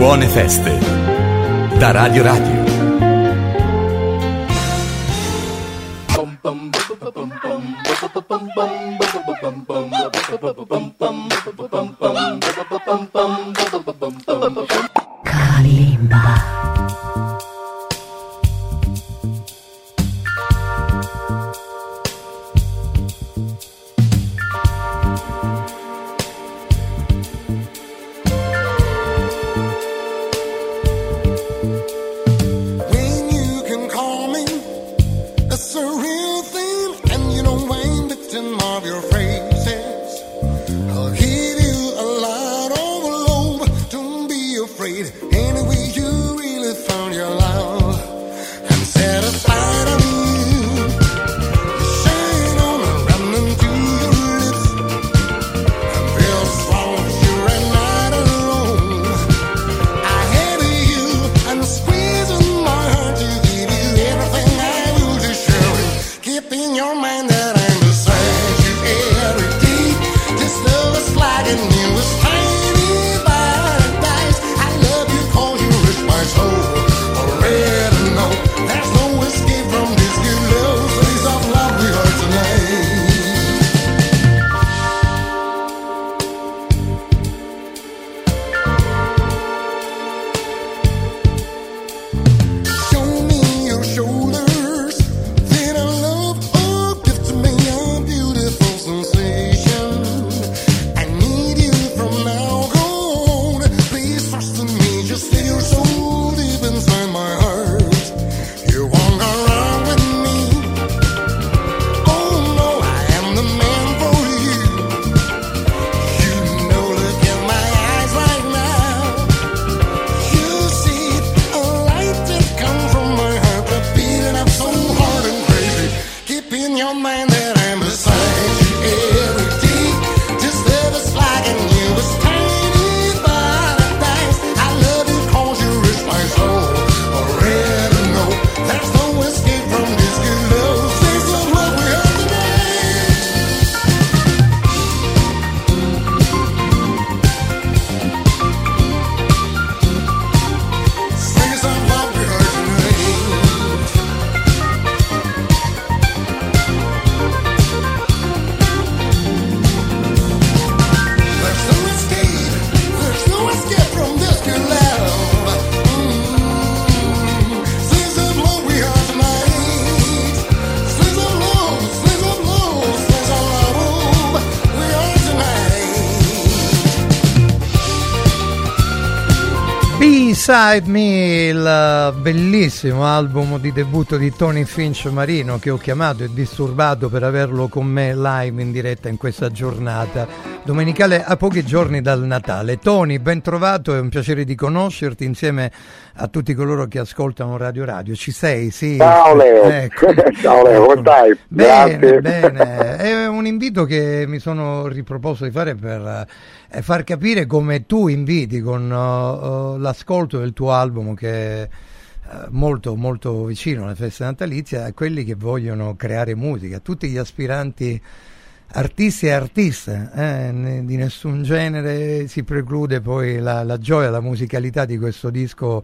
Buone feste da Radio Radio. Inside Me, il bellissimo album di debutto di Tony Finch Marino che ho chiamato e disturbato per averlo con me live in diretta in questa giornata domenicale a pochi giorni dal Natale. Tony, ben trovato, è un piacere di conoscerti insieme a tutti coloro che ascoltano Radio Radio. Ci sei? Sì. Ciao Leo. Ecco. Ciao Leo, come stai? Bene, Grazie. bene. È un invito che mi sono riproposto di fare per eh, far capire come tu inviti con uh, l'ascolto del tuo album che è uh, molto molto vicino alle feste natalizie a quelli che vogliono creare musica, tutti gli aspiranti artisti e artiste eh, di nessun genere si preclude poi la, la gioia, la musicalità di questo disco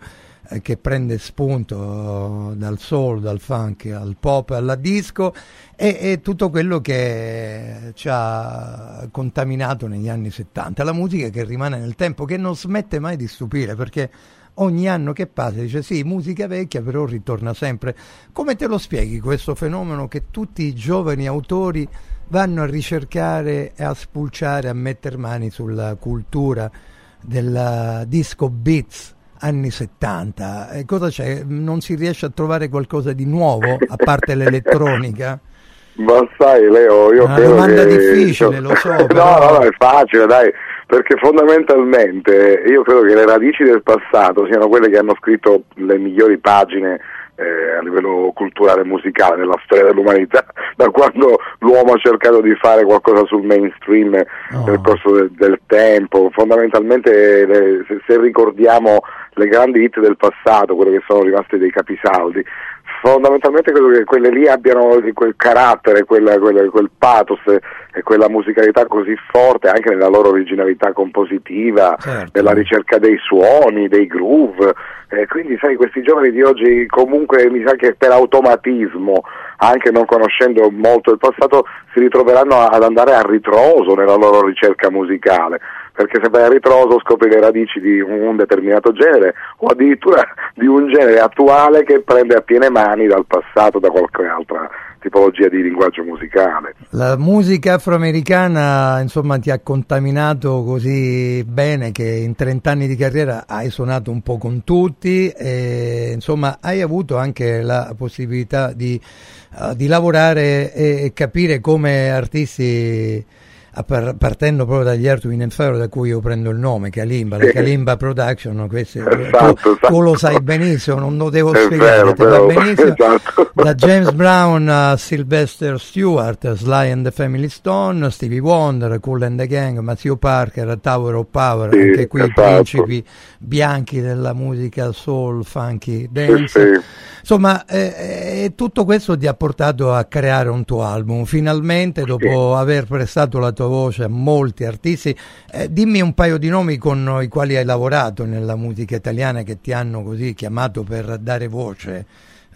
eh, che prende spunto dal soul, dal funk al pop, alla disco e, e, tutto quello che ci ha contaminato negli anni 70, la musica che rimane nel tempo, che non smette mai di stupire perché ogni anno che passa dice sì, musica vecchia però ritorna sempre. Come te lo spieghi questo fenomeno che tutti i giovani autori vanno a ricercare e a spulciare, a mettere mani sulla cultura del disco beats anni 70? E cosa c'è? Non si riesce a trovare qualcosa di nuovo a parte l'elettronica? Ma sai Leo, io Una credo domanda che... difficile, lo so. no, però... no, è facile, dai, perché fondamentalmente io credo che le radici del passato siano quelle che hanno scritto le migliori pagine eh, a livello culturale e musicale nella storia dell'umanità, da quando l'uomo ha cercato di fare qualcosa sul mainstream Oh. nel corso del, del tempo. Fondamentalmente, le- se, se ricordiamo le grandi hit del passato, quelle che sono rimaste dei capisaldi, fondamentalmente credo che quelle lì abbiano quel carattere, quella, quella, quel pathos e quella musicalità così forte anche nella loro originalità compositiva, certo. nella ricerca dei suoni, dei groove. Eh, quindi sai, questi giovani di oggi comunque mi sa che per automatismo, anche non conoscendo molto il passato, si ritroveranno ad andare a ritroso nella loro ricerca musicale perché se vai a ritroso scopri le radici di un determinato genere o addirittura di un genere attuale che prende a piene mani dal passato, da qualche altra tipologia di linguaggio musicale. La musica afroamericana insomma ti ha contaminato così bene che in 30 anni di carriera hai suonato un po' con tutti e insomma hai avuto anche la possibilità di, uh, di lavorare e, e capire come artisti partendo proprio dagli Earth, Wind Fire da cui io prendo il nome, Kalimba, la Kalimba Production, questo, esatto, tu, esatto. tu, lo sai benissimo, non lo devo spiegare, vero, benissimo, esatto. da James Brown a Sylvester Stewart, Sly and the Family Stone, Stevie Wonder, Cool and the Gang, Matthew Parker, Tower of Power, sì, anche qui esatto. i principi bianchi della musica soul, funky, dance. Sì, sì. Insomma, eh, eh, tutto questo ti ha portato a creare un tuo album. Finalmente, dopo aver prestato la tua voce a molti artisti. Eh, dimmi un paio di nomi con i quali hai lavorato nella musica italiana che ti hanno così chiamato per dare voce.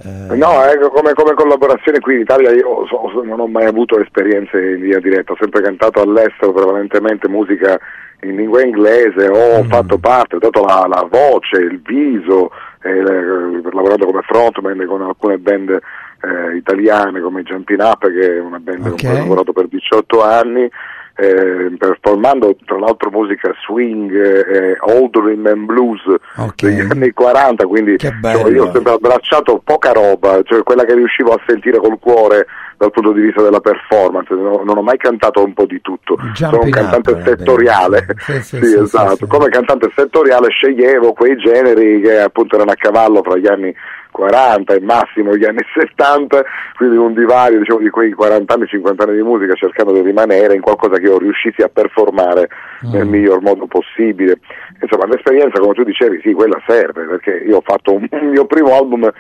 Eh... No, ecco, come, come, collaborazione qui in Italia io so, non ho mai avuto esperienze in via diretta, ho sempre cantato all'estero prevalentemente musica in lingua inglese, ho mm. fatto parte, ho dato la, la voce, il viso, eh, lavorato come frontman con alcune band eh, italiane come Jumping Up che è una band okay. con cui ho lavorato per 18 anni eh, performando tra l'altro musica swing, eh, old rhythm and blues okay. degli anni 40, quindi cioè, io ho sempre abbracciato poca roba, cioè quella che riuscivo a sentire col cuore dal punto di vista della performance, non, non ho mai cantato un po' di tutto, Jumping sono un cantante up, settoriale, sì, sì, sì, sì, come cantante settoriale sceglievo quei generi che appunto erano a cavallo fra gli anni 40 e massimo gli anni 70, quindi un divario diciamo, di quei 40 anni, 50 anni di musica cercando di rimanere in qualcosa che io riuscissi a performare mm. nel miglior modo possibile. Insomma, l'esperienza, come tu dicevi, sì, quella serve, perché io ho fatto un, un mio primo album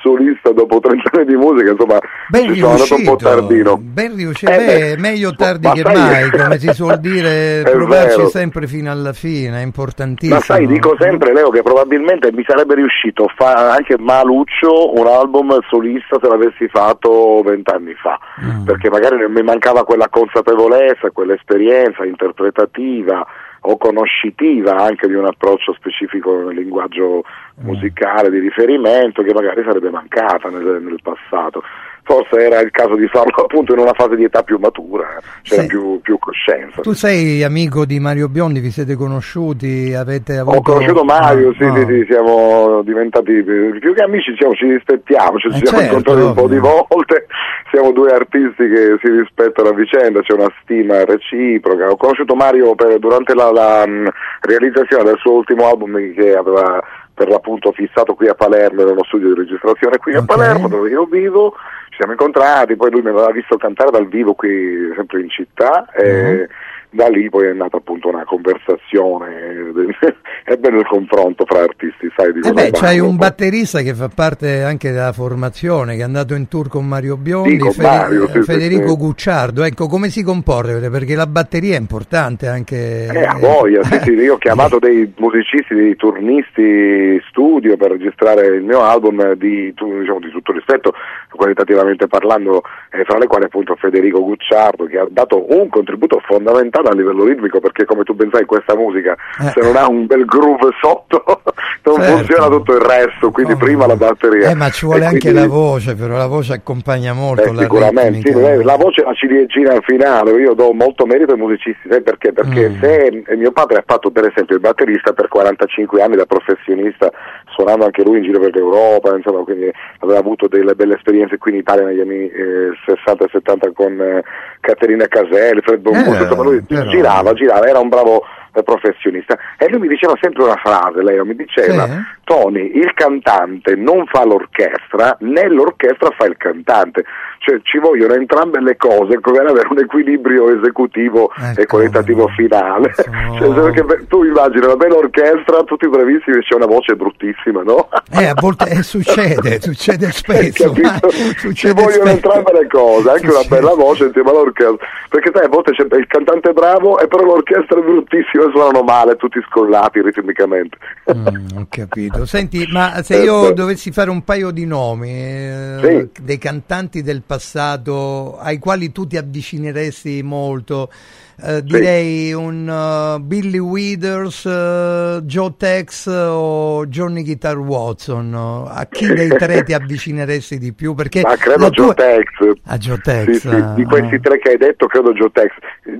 solista dopo 30 anni di musica, insomma, ben ci sono andato un po' tardino. Ben riuscito, eh, meglio tardi che sai, mai, come si suol dire, provarci vero. sempre fino alla fine, è importantissimo. Ma sai, dico sempre, Leo, che probabilmente mi sarebbe riuscito fa- anche maluccio un album solista se l'avessi fatto vent'anni fa, mm. perché magari mi mancava quella consapevolezza, quell'esperienza interpretativa o conoscitiva anche di un approccio specifico nel linguaggio musicale di riferimento che magari sarebbe mancata nel, nel passato forse era il caso di farlo appunto in una fase di età più matura, c'era più, più, coscienza. Tu sei amico di Mario Biondi, vi siete conosciuti? Avete avuto... Ho conosciuto Mario, ah, sì, no. sì, sì, siamo diventati più che amici, diciamo, ci rispettiamo, ci eh siamo certo, incontrati un po' di volte, siamo due artisti che si rispettano a vicenda, c'è una stima reciproca. Ho conosciuto Mario per, durante la, la mh, realizzazione del suo ultimo album che aveva per l'appunto fissato qui a Palermo, nello studio di registrazione qui okay. a Palermo dove io vivo siamo incontrati, poi lui mi aveva visto cantare dal vivo qui sempre in città e uh-huh. da lì poi è nata appunto una conversazione e bene il confronto fra artisti, sai di eh beh, c'hai un batterista che fa parte anche della formazione, che è andato in tour con Mario Biondi, sì, Fede- Mario, sì, Federico sì, Gucciardo, ecco come si comporta, perché la batteria è importante anche... Eh, a voglia, sì, sì, io ho chiamato dei musicisti, dei turnisti studio per registrare il mio album di, diciamo, di tutto rispetto, qualitativamente parlando, eh, fra le quali appunto Federico Gucciardo, che ha dato un contributo fondamentale a livello ritmico, perché come tu ben sai questa musica, eh. se non ha un bel groove sotto non certo. funziona tutto il resto, quindi oh. prima la batteria. Eh, ma ci vuole e anche quindi... la voce, però la voce accompagna molto. Eh, sicuramente, sì, la voce è la ciliegina al finale, io do molto merito ai musicisti, sai perché? Perché mm. se mio padre ha fatto per esempio il batterista per 45 anni da professionista, suonando anche lui in giro per l'Europa, insomma, quindi aveva avuto delle belle esperienze qui in Italia negli anni eh, 60 e 70 con eh, Caterina Caselli, Fred Bonbus, eh, insomma lui però... girava, girava, era un bravo professionista e lui mi diceva sempre una frase, Leo mi diceva sì. Tony, il cantante non fa l'orchestra, né l'orchestra fa il cantante. Cioè ci vogliono entrambe le cose per avere un equilibrio esecutivo Ecco, e qualitativo finale. sono- Cioè, tu immagini una bella orchestra, tutti bravissimi c'è una voce bruttissima, no? Eh, a volte eh, succede, succede spesso. Ma Ci succede vogliono spesso. entrambe le cose, anche una Succede. bella voce insieme all'orchestra. Perché sai, a volte c'è il cantante è bravo e però l'orchestra è bruttissima e suonano male, tutti scollati ritmicamente. Mm, ho capito. Senti, ma se io dovessi fare un paio di nomi eh, Sì. dei cantanti del passato ai quali tu ti avvicineresti molto, eh, direi un eh, Billy Withers, eh, Joe Tex o Johnny Guitar Watson. A chi dei tre ti avvicineresti di più? Perché Ma credo la Joe tua- Tex. A Joe Tex. Sì, sì, di questi tre che hai detto credo Joe Tex.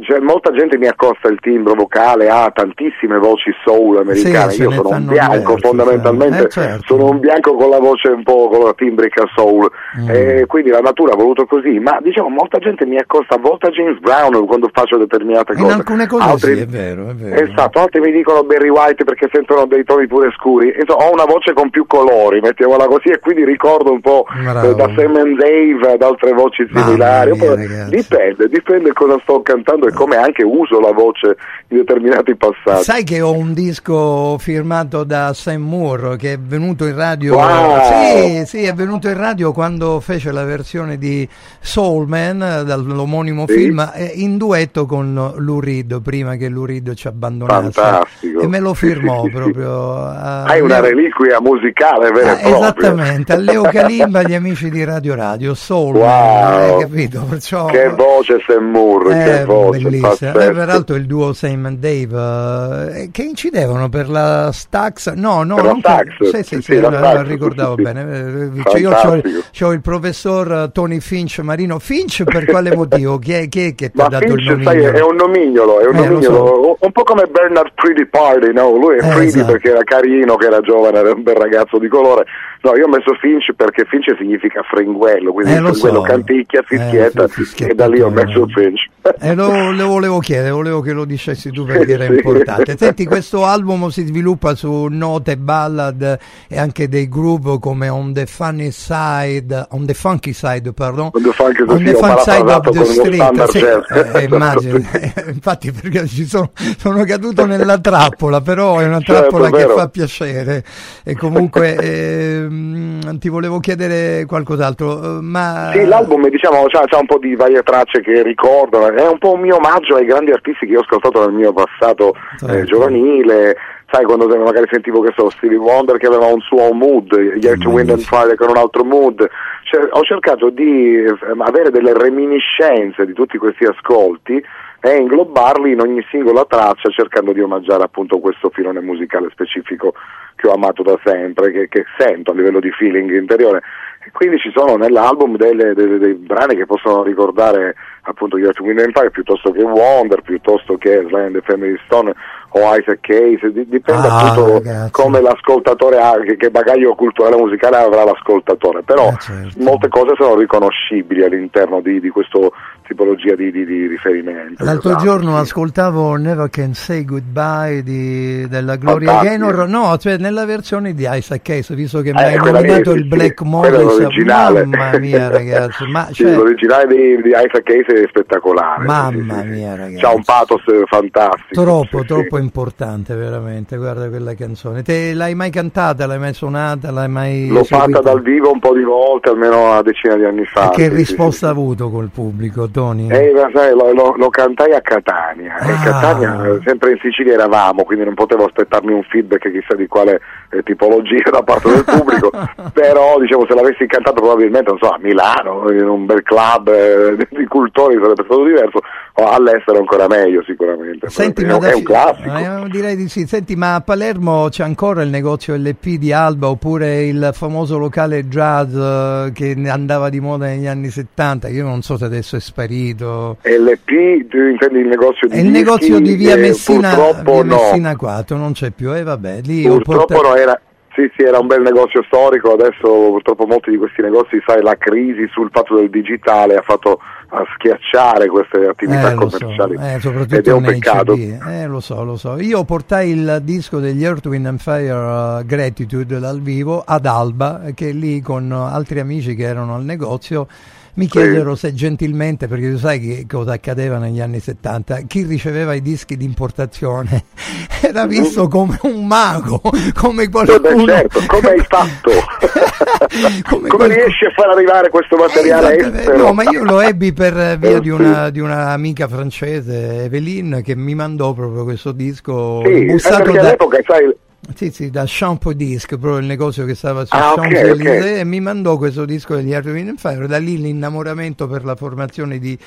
Cioè, molta gente mi accosta il timbro vocale, ha tantissime voci soul americane, io sono un bianco diverse, fondamentalmente, eh, certo. sono un bianco con la voce un po' con la timbrica soul, Mm. e quindi la natura ha voluto così, ma diciamo molta gente mi accosta a volte a James Brown quando faccio determinate In cose. alcune cose Altri- sì, è vero, è vero. Esatto, altri mi dicono Barry White perché sentono dei toni pure scuri. Insomma, ho una voce con più colori, mettiamola così, e quindi ricordo un po' Bravo. eh, da Sam and Dave ad altre voci similari. mia, dipende, dipende cosa sto cantando e come anche uso la voce in determinati passaggi. Sai che ho un disco firmato da Sam Moore che è venuto in radio. Wow! Sì, sì, è venuto in radio quando fece la versione di Soul Man dall'omonimo Sì. film eh, in duetto con Lou Reed prima che Reed ci abbandonasse. Fantastico. E me lo Sì, firmò sì, sì, sì. proprio. Hai una Leo- reliquia musicale vera Ah, e propria. esattamente, a Leo Calimba, gli amici di Radio Radio, Soul Wow. Man, hai capito? Perciò, Che voce Sam Moore, che eh, voce, bellissimo. pazzesco. Eh, peraltro il duo Sam and Dave eh, che incidevano per la Stax no no Per la non Stax, per- sì sì, sì, sì, sì, la la- Stax, la ricordavo sì, sì. bene Eh, cioè io c'ho il professor eh, Tony Finch Marino Finch per quale motivo? chi è, chi è che ti ha dato il Finch, nome? sai, è un nomignolo, è un Eh, lo nomignolo, un- un po' come Bernard Pretty Party, no? Lui è Eh, Pretty esatto. perché era carino, che era giovane, era un bel ragazzo di colore. No, io ho messo Finch perché Finch significa fringuello, quindi Eh, fringuello so. canticchia, fischietta, Eh, e da lì ho messo Finch. Eh, lo, lo volevo chiedere, volevo che lo dicessi tu perché era Sì. importante. Senti, questo album si sviluppa su note ballad e anche dei groove come On the Funny Side, On the Funky Side, pardon. On the Funky Side, On the Side of the Street. Sì, eh, immagino. infatti perché ci sono, sono caduto nella trappola, però è una Certo, trappola è che vero. fa piacere. E comunque ehm, ti volevo chiedere qualcos'altro, eh, ma... Sì, l'album diciamo c'ha, c'ha un po' di varie tracce che ricordano, è un po' un mio omaggio ai grandi artisti che ho ascoltato nel mio passato eh, Certo. giovanile, sai quando magari sentivo che so Stevie Wonder che aveva un suo mood, Earth, Wind and Fire con un altro mood, Cioè, ho cercato di eh, avere delle reminiscenze di tutti questi ascolti e inglobarli in ogni singola traccia cercando di omaggiare appunto questo filone musicale specifico che ho amato da sempre, che, che sento a livello di feeling interiore. E quindi ci sono nell'album delle, delle- dei brani che possono ricordare appunto gli and Fire piuttosto che Wonder, piuttosto che Sly and the Family Stone o Isaac Case, di- dipende Ah, appunto ragazzi. come l'ascoltatore ha, che, bagaglio culturale musicale avrà l'ascoltatore, però Eh, certo. molte cose sono riconoscibili all'interno di, di questa tipologia di, di- di riferimento. L'altro esatto, giorno ascoltavo Never Can Say Goodbye di, della Gloria Fantastico. Gaynor, no, cioè nella versione di Isaac Case, visto che mi Eh, hai quella lì, nominato il sì, Black Morris, l'originale. mamma mia ragazzi, ma Sì, cioè, l'originale di, di Isaac Case è spettacolare. Mamma sì, mia, ragazzi. C'ha un pathos fantastico. troppo, troppo. Importante veramente, guarda quella canzone. Te l'hai mai cantata, l'hai mai suonata, l'hai mai L'ho fatta eseguita? dal vivo un po' di volte, almeno una decina di anni fa. E che sì, risposta sì, ha avuto col pubblico, Tony? Eh, sai, lo, lo- lo cantai a Catania e Ah. Catania, eh, sempre in Sicilia eravamo, quindi non potevo aspettarmi un feedback chissà di quale eh, tipologia da parte del pubblico, però diciamo se l'avessi cantato probabilmente non so, a Milano, in un bel club eh, di cultori sarebbe stato diverso, all'estero ancora meglio sicuramente, Senti, è, ma è un classico. eh, direi di sì. Senti, ma a Palermo c'è ancora il negozio LP di Alba oppure il famoso locale jazz eh, che andava di moda negli anni 70? Io non so se adesso è sparito. LP, tu intendi il negozio di il dischi? negozio di via Eh, Messina, via no. Messina 4, non c'è più. E vabbè, lì Purtroppo portato- no, era, Sì, sì, era un bel negozio storico, adesso purtroppo molti di questi negozi, sai, la crisi sul fatto del digitale ha fatto a schiacciare queste attività Eh, lo so, commerciali eh, soprattutto ed è un peccato. Eh, lo so, lo so. Io portai il disco degli Earth, Wind and Fire uh, Gratitude dal vivo ad Alba, che lì con altri amici che erano al negozio mi chiesero se gentilmente, perché tu sai che cosa accadeva negli anni 70, chi riceveva i dischi di importazione era visto come un mago, come qualcuno... certo, come hai fatto? Come come qualcuno- riesci a far arrivare questo materiale estero? No, ma io lo ebbi per via di una, di una amica francese, Evelyn, che mi mandò proprio questo disco Sì, eh, bussato da, all'epoca, sai, sì, sì, da Shampoo Disc, proprio il negozio che stava su Ah, ok, Champs-Élysées, ok. e mi mandò questo disco degli Earth, Wind Fire. Da lì l'innamoramento per la formazione di,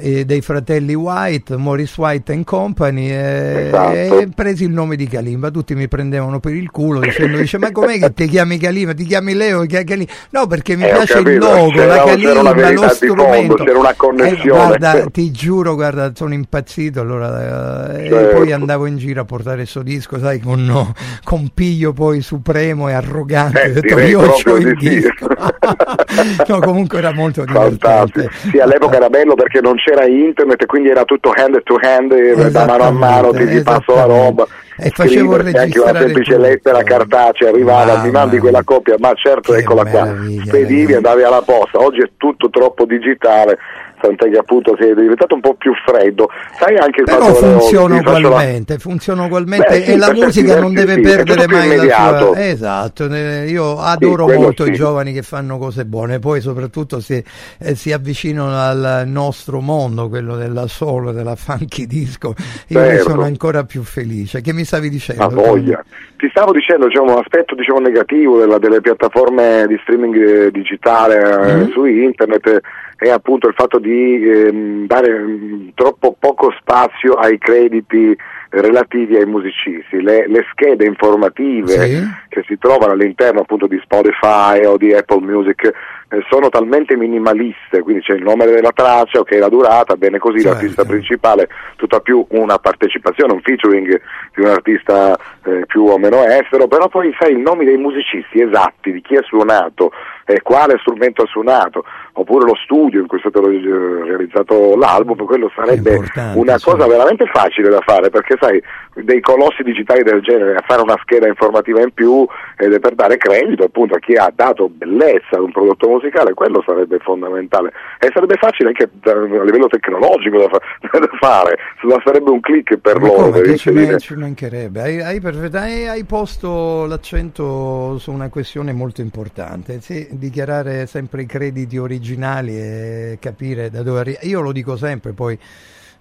eh, dei fratelli White, Morris White and Company, e, Esatto. e presi il nome di Kalimba. Tutti mi prendevano per il culo dicendo: dice, Ma com'è che ti chiami Kalimba? Ti chiami Leo? Chi- Kalimba?" No, perché mi Eh, piace il capito, logo, c'era- la Kalimba, lo di fondo, strumento. c'era una Eh, connessione. guarda, ti giuro, guarda, sono impazzito. Allora, eh, e Certo. poi andavo in giro a portare questo disco, sai, con, no, con piglio poi supremo e arrogante. Eh, ho detto, io ho il disco. no, comunque era molto Fantastico. divertente. Sì, all'epoca era bello perché non c'era internet e quindi era tutto hand to hand, e da mano a mano ti, ti passo la roba. E facevo anche una semplice lettera cartacea arrivava, Mamma mi mandi quella copia, ma certo eccola qua, spedivi andavi alla posta, oggi è tutto troppo digitale, tant'è che appunto si è diventato un po' più freddo. Sai anche Però funziona faccio la- ugualmente, funziona ugualmente Beh, sì, e la musica non deve sì, perdere mai la sua... Esatto, io adoro quello molto sì. i giovani che fanno cose buone, poi soprattutto se eh, si avvicinano al nostro mondo, quello della soul, della funky disco, io ne Certo. sono ancora più felice. Che mi stavi dicendo? A voglia. Ti stavo dicendo diciamo, un aspetto diciamo, negativo della- delle piattaforme di streaming eh, digitale eh, Mhm. su internet è appunto il fatto di ehm, dare mm, troppo poco spazio ai crediti relativi ai musicisti. Le, le schede informative Sì. che si trovano all'interno appunto di Spotify o di Apple Music eh, sono talmente minimaliste, quindi c'è il nome della traccia, ok, la durata, bene così, Certo. l'artista principale, tutta più una partecipazione, un featuring di un artista eh, più o meno estero, però poi sai i nomi dei musicisti esatti, di chi ha suonato, e quale strumento ha suonato, oppure lo studio in cui è stato eh, realizzato l'album, quello sarebbe una sì. cosa veramente facile da fare, perché sai, dei colossi digitali del genere, a fare una scheda informativa in più ed è per dare credito appunto a chi ha dato bellezza ad un prodotto musicale, quello sarebbe fondamentale e sarebbe facile anche a livello tecnologico da, fa- da fare, sarebbe un click per Ma loro per ci, man- ci mancherebbe? Hai, hai, hai- hai posto l'accento su una questione molto importante. Sì, dichiarare sempre i crediti originali e capire da dove arriva. Io lo dico sempre, poi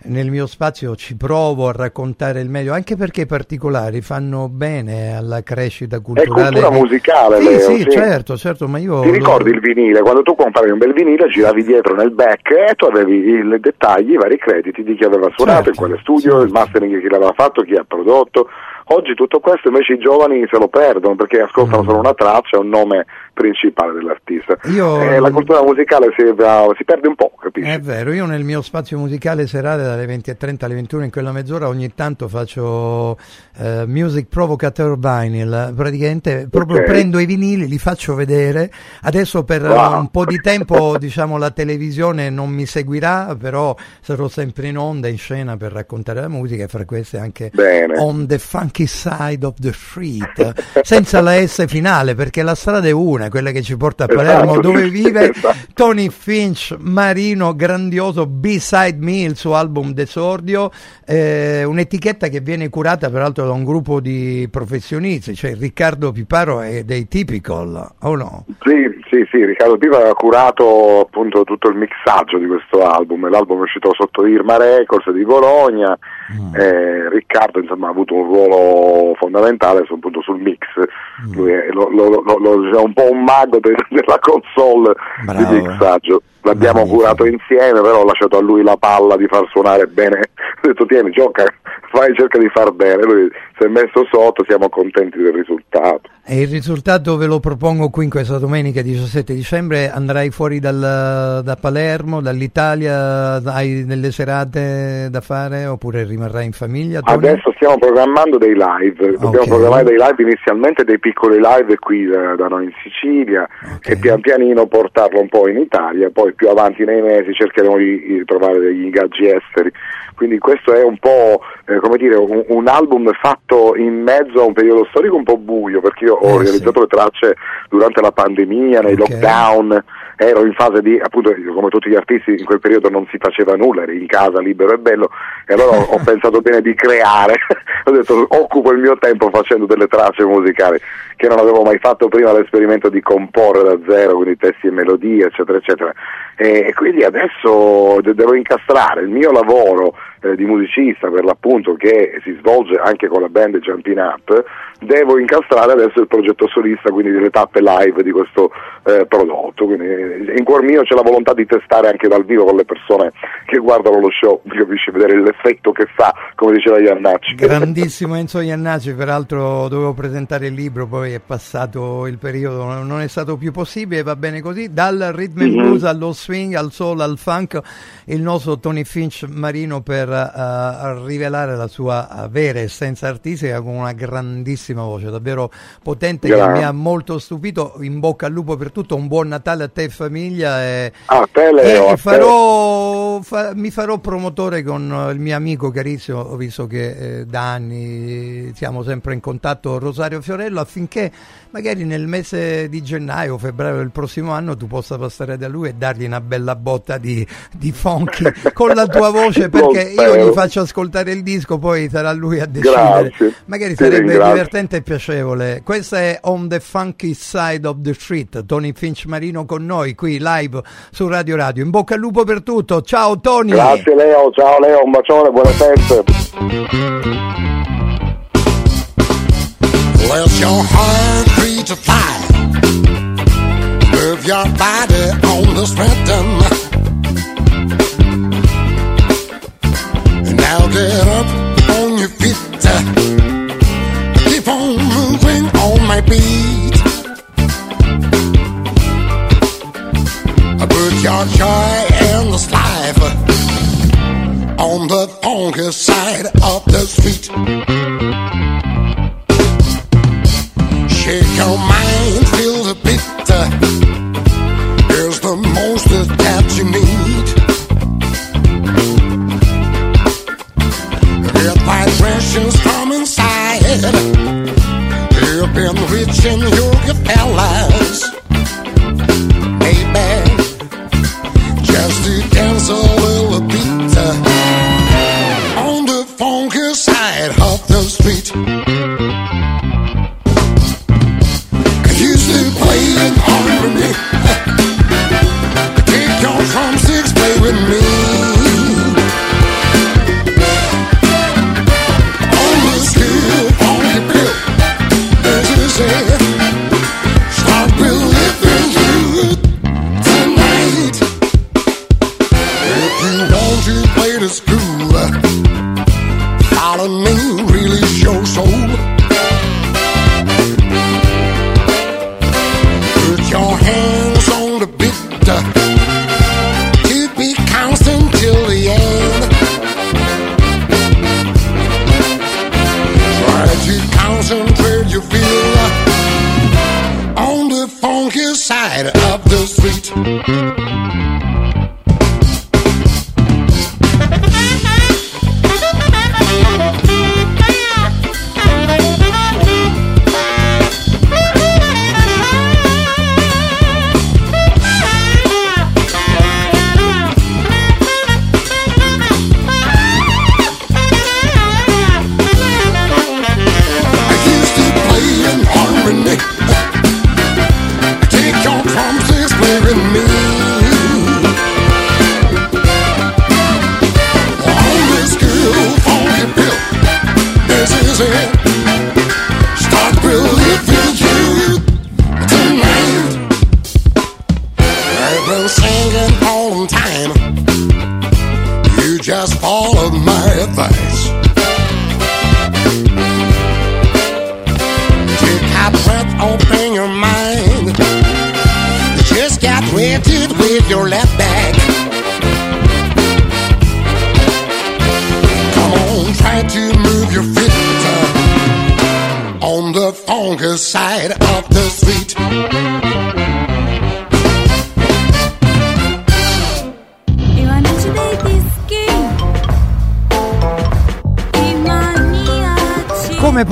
nel mio spazio ci provo a raccontare il meglio, anche perché i particolari fanno bene alla crescita È culturale. cultura musicale, Sì, Leo, sì, sì. certo, certo, ma io Ti ricordi il vinile? Quando tu compravi un bel vinile giravi dietro nel back e tu avevi i dettagli, i vari crediti di chi aveva suonato, Certo, in quale studio, certo. il mastering chi l'aveva fatto, chi ha prodotto. Oggi tutto questo invece i giovani se lo perdono perché ascoltano Mm. solo una traccia un nome principale dell'artista. Io- Eh, la cultura musicale si, si perde un po', capisci? È vero, io nel mio spazio musicale serale dalle 20.30 alle 21 in quella mezz'ora ogni tanto faccio eh, music provocateur vinyl, praticamente proprio Ok. prendo i vinili, li faccio vedere, adesso per Wow. un po' di tempo diciamo la televisione non mi seguirà, però sarò sempre in onda, in scena per raccontare la musica e fra queste anche Bene. on the funky side of the street, senza la S finale perché la strada è una, quella che ci porta a Palermo Esatto, dove vive esatto. Tony Finch, Marino, grandioso B-Side Me, il suo album Desordio, eh, un'etichetta che viene curata peraltro da un gruppo di professionisti, cioè Riccardo Piparo e dei Typical, o no? Sì, sì, sì, Riccardo Piva aveva curato appunto tutto il mixaggio di questo album, l'album è uscito sotto Irma Records di Bologna, Mm. eh, Riccardo insomma ha avuto un ruolo fondamentale appunto sul mix, lui è, lo- lo- lo- è un po' un mago de- della console Bravo. di mixaggio. L'abbiamo Magnifico. curato insieme, però ho lasciato a lui la palla di far suonare bene. Ho detto tieni, gioca, fai, cerca di far bene. Lui si è messo sotto, siamo contenti del risultato. E il risultato ve lo propongo qui in questa domenica 17 dicembre. Andrai fuori dal- da Palermo, dall'Italia, hai delle serate da fare oppure rimarrai in famiglia? Tony? Adesso stiamo programmando dei live, dobbiamo Ok. programmare dei live inizialmente dei piccoli live qui da, da noi in Sicilia Ok. e pian pianino portarlo un po' in Italia, poi più avanti nei mesi cercheremo di, trovare degli ingaggi esteri. Quindi questo è un po' eh, come dire, un, un album fatto in mezzo a un periodo storico un po' buio, perché io ho Eh, realizzato le tracce durante la pandemia, nei Ok. lockdown, ero in fase di, appunto, come tutti gli artisti in quel periodo non si faceva nulla, eri in casa libero e bello, e allora ho pensato bene di creare, ho detto occupo il mio tempo facendo delle tracce musicali che non avevo mai fatto prima l'esperimento di comporre da zero, quindi testi e melodie, eccetera, eccetera. E, e quindi adesso de- devo incastrare il mio lavoro eh, di musicista per l'appunto che si svolge anche con la band Jumping Up, devo incastrare adesso il progetto solista, quindi delle tappe live di questo eh, prodotto. Quindi in cuor mio c'è la volontà di testare anche dal vivo con le persone che guardano lo show, capisci, vedere l'effetto che fa, come diceva Iannacci. Grandissimo Enzo Iannacci, peraltro dovevo presentare il libro, poi è passato il periodo, non è stato più possibile, va bene così. Dal rhythm and Mhm. blues allo swing, al soul, al funk, il nostro Tony Finch Marino per eh, rivelare la sua eh, vera essenza artistica con una grandissima voce, davvero potente che Grazie. mi ha molto stupito. In bocca al lupo per tutto, un buon Natale a te e famiglia. E, A te Leo, e te. farò, fa- mi farò promotore con eh, il mio amico carissimo, ho visto che eh, da anni siamo sempre in contatto, Rosario Fiorello, affinché magari nel mese di gennaio o febbraio del prossimo anno tu possa passare da lui e dargli una bella botta di, di funky con la tua voce, perché io gli faccio ascoltare il disco, poi sarà lui a decidere. Grazie. Magari Ti sarebbe ringrazio. divertente e piacevole. Questa è On the Funky Side of the Street, Tony Finch Marino con noi qui live su Radio Radio. In bocca al lupo per tutto. Ciao Tony. Grazie Leo, ciao Leo, un bacione, buone feste. Where's your heart free to fly? Move your body on this rhythm. Now get up on your feet. Keep on moving on my beat. Put your joy in this life on the funky side of the street. Shake your mind, feel the beat. Here's the most that you need.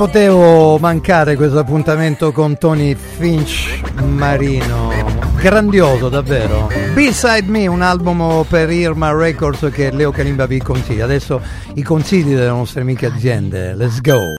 Potevo mancare questo appuntamento con Tony Finch Marino? Grandioso davvero. Beside Me, un album per Irma Records che Leo Kalimba vi consiglia. Adesso i consigli delle nostre amiche aziende. Let's go.